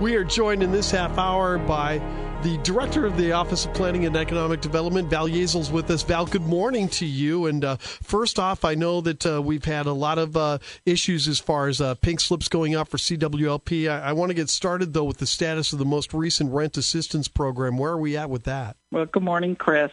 We are joined in this half hour by the director of the Office of Planning and Economic Development, Val Yazell's with us. Val, good morning to you. And uh, first off, I know that uh, we've had a lot of uh, issues as far as uh, pink slips going out for CWLP. I, I want to get started, though, with the status of the most recent rent assistance program. Where are we at with that? Well, good morning, Chris.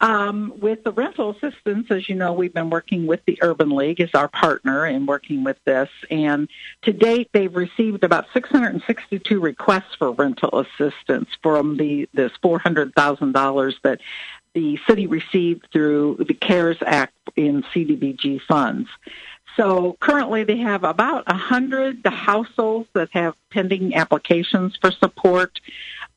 Um, with the rental assistance, as you know, we've been working with the Urban League as our partner in working with this. And to date, they've received about 662 requests for rental assistance from the this $400,000 that the city received through the CARES Act in CDBG funds. So currently they have about 100 households that have pending applications for support.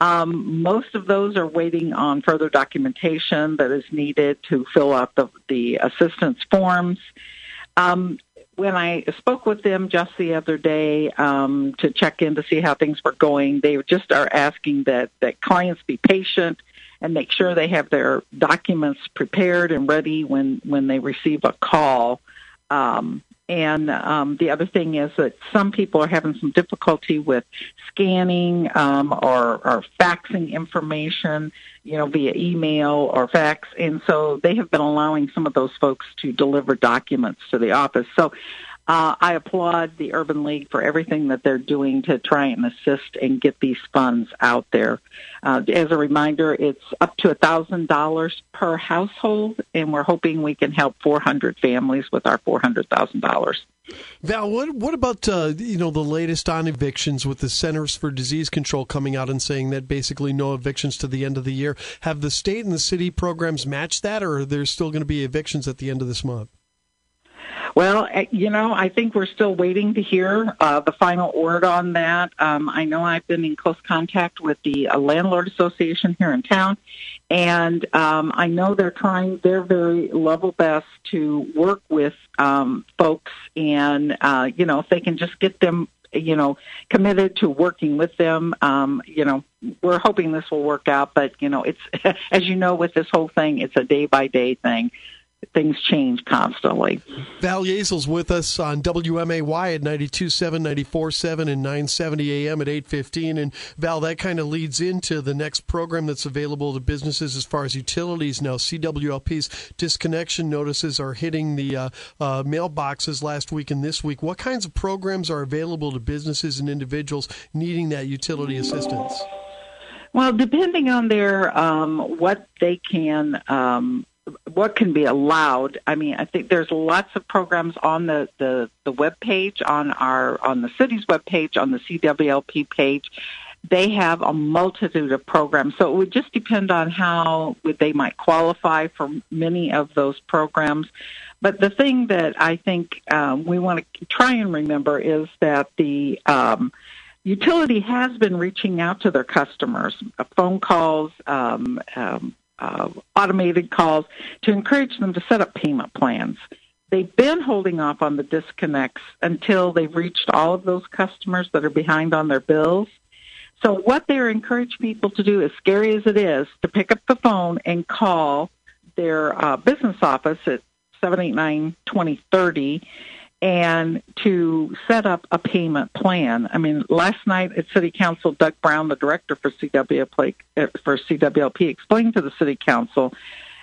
Um, most of those are waiting on further documentation that is needed to fill out the, the assistance forms. Um, when I spoke with them just the other day um, to check in to see how things were going, they just are asking that, that clients be patient and make sure they have their documents prepared and ready when, when they receive a call. Um, and um, the other thing is that some people are having some difficulty with scanning um, or, or faxing information, you know, via email or fax. And so they have been allowing some of those folks to deliver documents to the office. So uh, I applaud the Urban League for everything that they're doing to try and assist and get these funds out there. Uh, as a reminder, it's up to $1,000 per household, and we're hoping we can help 400 families with our $400,000. Val, what what about uh, you know the latest on evictions with the Centers for Disease Control coming out and saying that basically no evictions to the end of the year? Have the state and the city programs matched that, or are there still going to be evictions at the end of this month? Well, eh, you know, I think we're still waiting to hear uh, the final word on that. Um, I know I've been in close contact with the uh, Landlord Association here in town, and um, I know they're trying their very level best to work with um, folks, and uh, you know, if they can just get them you know, committed to working with them. Um, you know, we're hoping this will work out, but you know, it's as you know, with this whole thing, it's a day by day thing things change constantly. Val Yazell's with us on WMAY at 92.7, 94.7, and 970 AM at 8.15. And Val, that kind of leads into the next program that's available to businesses as far as utilities now. CWLP's disconnection notices are hitting the uh, uh, mailboxes last week and this week. What kinds of programs are available to businesses and individuals needing that utility assistance? Well, depending on their um, what they can um, what can be allowed. I mean, I think there's lots of programs on the the the web page on our on the city's web page on the CWLP page. They have a multitude of programs, so it would just depend on how they might qualify for many of those programs. But the thing that I think um, we want to try and remember is that the um, utility has been reaching out to their customers, uh, phone calls, um, um, uh, automated calls to encourage them to set up payment plans. They've been holding off on the disconnects until they've reached all of those customers that are behind on their bills. So what they're encouraging people to do, as scary as it is, to pick up the phone and call their uh, business office at 789-2030 and to set up a payment plan. I mean, last night at City Council, Doug Brown, the director for CWLP, for CWLP, explained to the City Council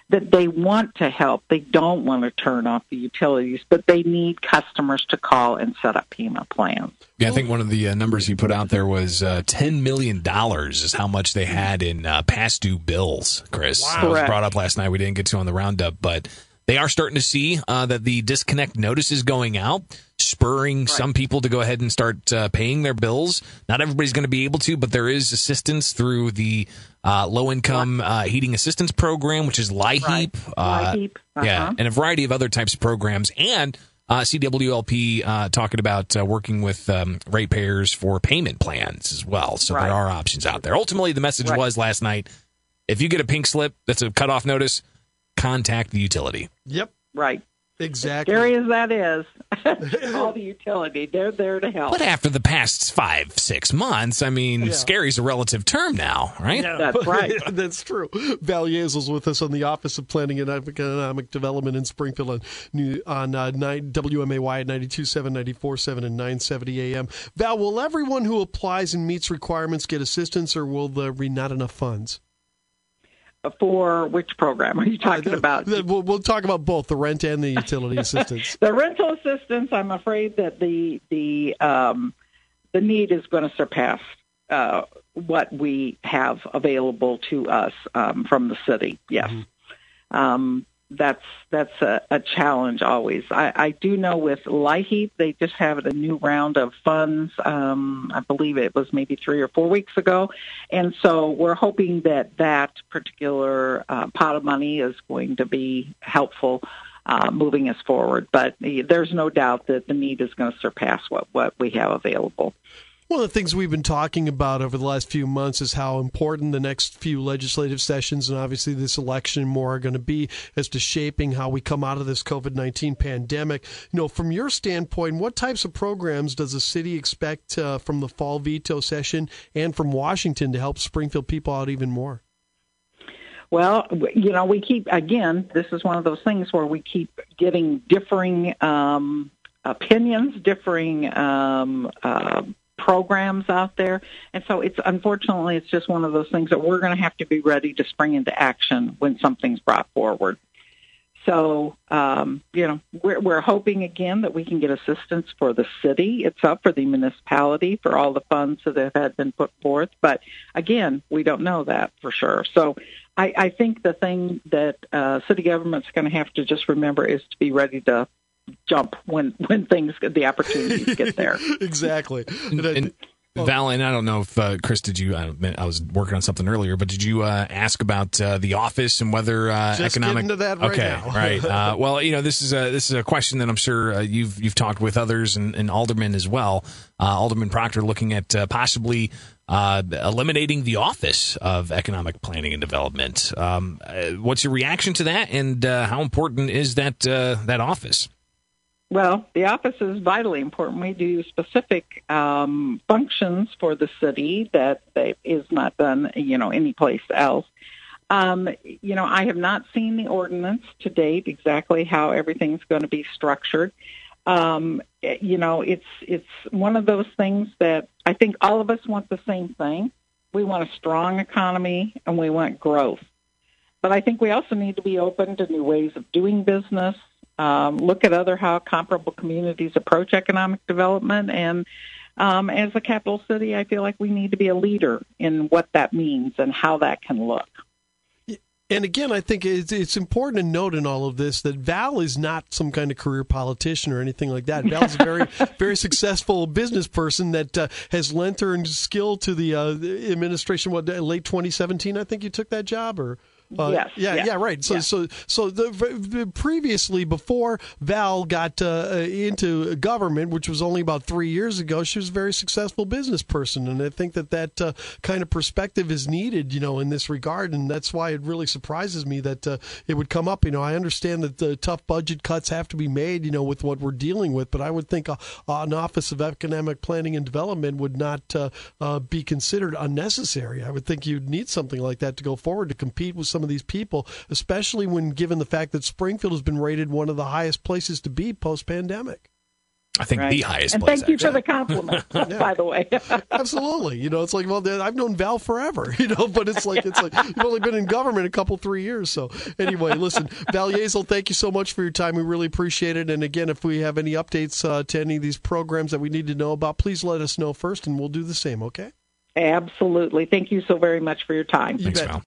that they want to help. They don't want to turn off the utilities, but they need customers to call and set up payment plans. Yeah, I think one of the uh, numbers you put out there was uh, $10 million is how much they had in uh, past due bills, Chris. Wow. That was brought up last night. We didn't get to on the roundup, but they are starting to see uh, that the disconnect notice is going out, spurring right. some people to go ahead and start uh, paying their bills. Not everybody's going to be able to, but there is assistance through the uh, low income uh, heating assistance program, which is LIHEAP. Right. LIHEAP. Uh-huh. Yeah, and a variety of other types of programs. And uh, CWLP uh, talking about uh, working with um, ratepayers for payment plans as well. So right. there are options out there. Ultimately, the message right. was last night if you get a pink slip that's a cutoff notice, contact the utility. Yep. Right. Exactly. Scary as that is, all the utility, they're there to help. But after the past five, six months, I mean, yeah. scary's a relative term now, right? Yeah. That's right. That's true. Val Yazell's with us on the Office of Planning and Economic Development in Springfield on, on uh, 9, WMAY at 92.7, 94.7, and 970 AM. Val, will everyone who applies and meets requirements get assistance, or will there be not enough funds? For which program are you talking about? We'll, we'll talk about both the rent and the utility assistance. the rental assistance, I'm afraid that the the um, the need is going to surpass uh, what we have available to us um, from the city. Yes. Mm-hmm. Um, that's that's a, a challenge always. I, I do know with LIHEAP, they just have a new round of funds. Um, I believe it was maybe three or four weeks ago, and so we're hoping that that particular uh, pot of money is going to be helpful. Uh, moving us forward, but there's no doubt that the need is going to surpass what, what we have available. One of the things we've been talking about over the last few months is how important the next few legislative sessions and obviously this election more are going to be as to shaping how we come out of this COVID 19 pandemic. You know, from your standpoint, what types of programs does the city expect uh, from the fall veto session and from Washington to help Springfield people out even more? Well, you know, we keep, again, this is one of those things where we keep getting differing um, opinions, differing um, uh, programs out there. And so it's unfortunately it's just one of those things that we're going to have to be ready to spring into action when something's brought forward. So, um, you know, we're, we're hoping again that we can get assistance for the city itself, for the municipality, for all the funds that have been put forth. But again, we don't know that for sure. So I, I think the thing that uh, city government's going to have to just remember is to be ready to jump when when things the opportunities get there. exactly. And, and, Val, and I don't know if uh, Chris, did you? I, I, was working on something earlier, but did you uh, ask about uh, the office and whether uh, Just economic? Into that right okay, now. right. Uh, well, you know, this is a this is a question that I'm sure uh, you've you've talked with others and, and aldermen as well. Alderman Proctor looking at possibly eliminating the office of economic planning and development. Um, what's your reaction to that, and how important is that that office? Well, the office is vitally important. We do specific um, functions for the city that is not done, you know, anyplace else. Um, you know, I have not seen the ordinance to date exactly how everything's going to be structured. Um, you know, it's it's one of those things that I think all of us want the same thing. We want a strong economy and we want growth. But I think we also need to be open to new ways of doing business, um, look at other how comparable communities approach economic development. And um, as a capital city, I feel like we need to be a leader in what that means and how that can look. And again, I think it's, it's important to note in all of this that Val is not some kind of career politician or anything like that. Val's a very, very successful business person that uh, has lent her skill to the, uh, administration. What late 2017, I think you took that job, or uh, yes. Yeah. Yeah. Yeah. Right. So, so, so the, the, previously, before Val got uh, into government, which was only about three years ago, she was a very successful business person, and I think that that uh, kind of perspective is needed, you know, in this regard, and that's why it really surprises me that uh, it would come up. You know, I understand that the tough budget cuts have to be made, you know, with what we're dealing with, but I would think uh, an Office of Economic Planning and Development would not uh, be considered unnecessary. I would think you'd need something like that to go forward to compete with some of these people, especially when given the fact that Springfield has been rated one of the highest places to be post pandemic. I think right. the highest and place. thank you for the compliment, yeah. by the way. Absolutely. You know, it's like, well, I've known Val forever, you know, but it's like, it's like, you've only been in government a couple, three years. So anyway, listen, Val Yazell, thank you so much for your time. We really appreciate it. And again, if we have any updates uh, to any of these programs that we need to know about, please let us know first and we'll do the same, okay? Absolutely. Thank you so very much for your time. Thanks, Val.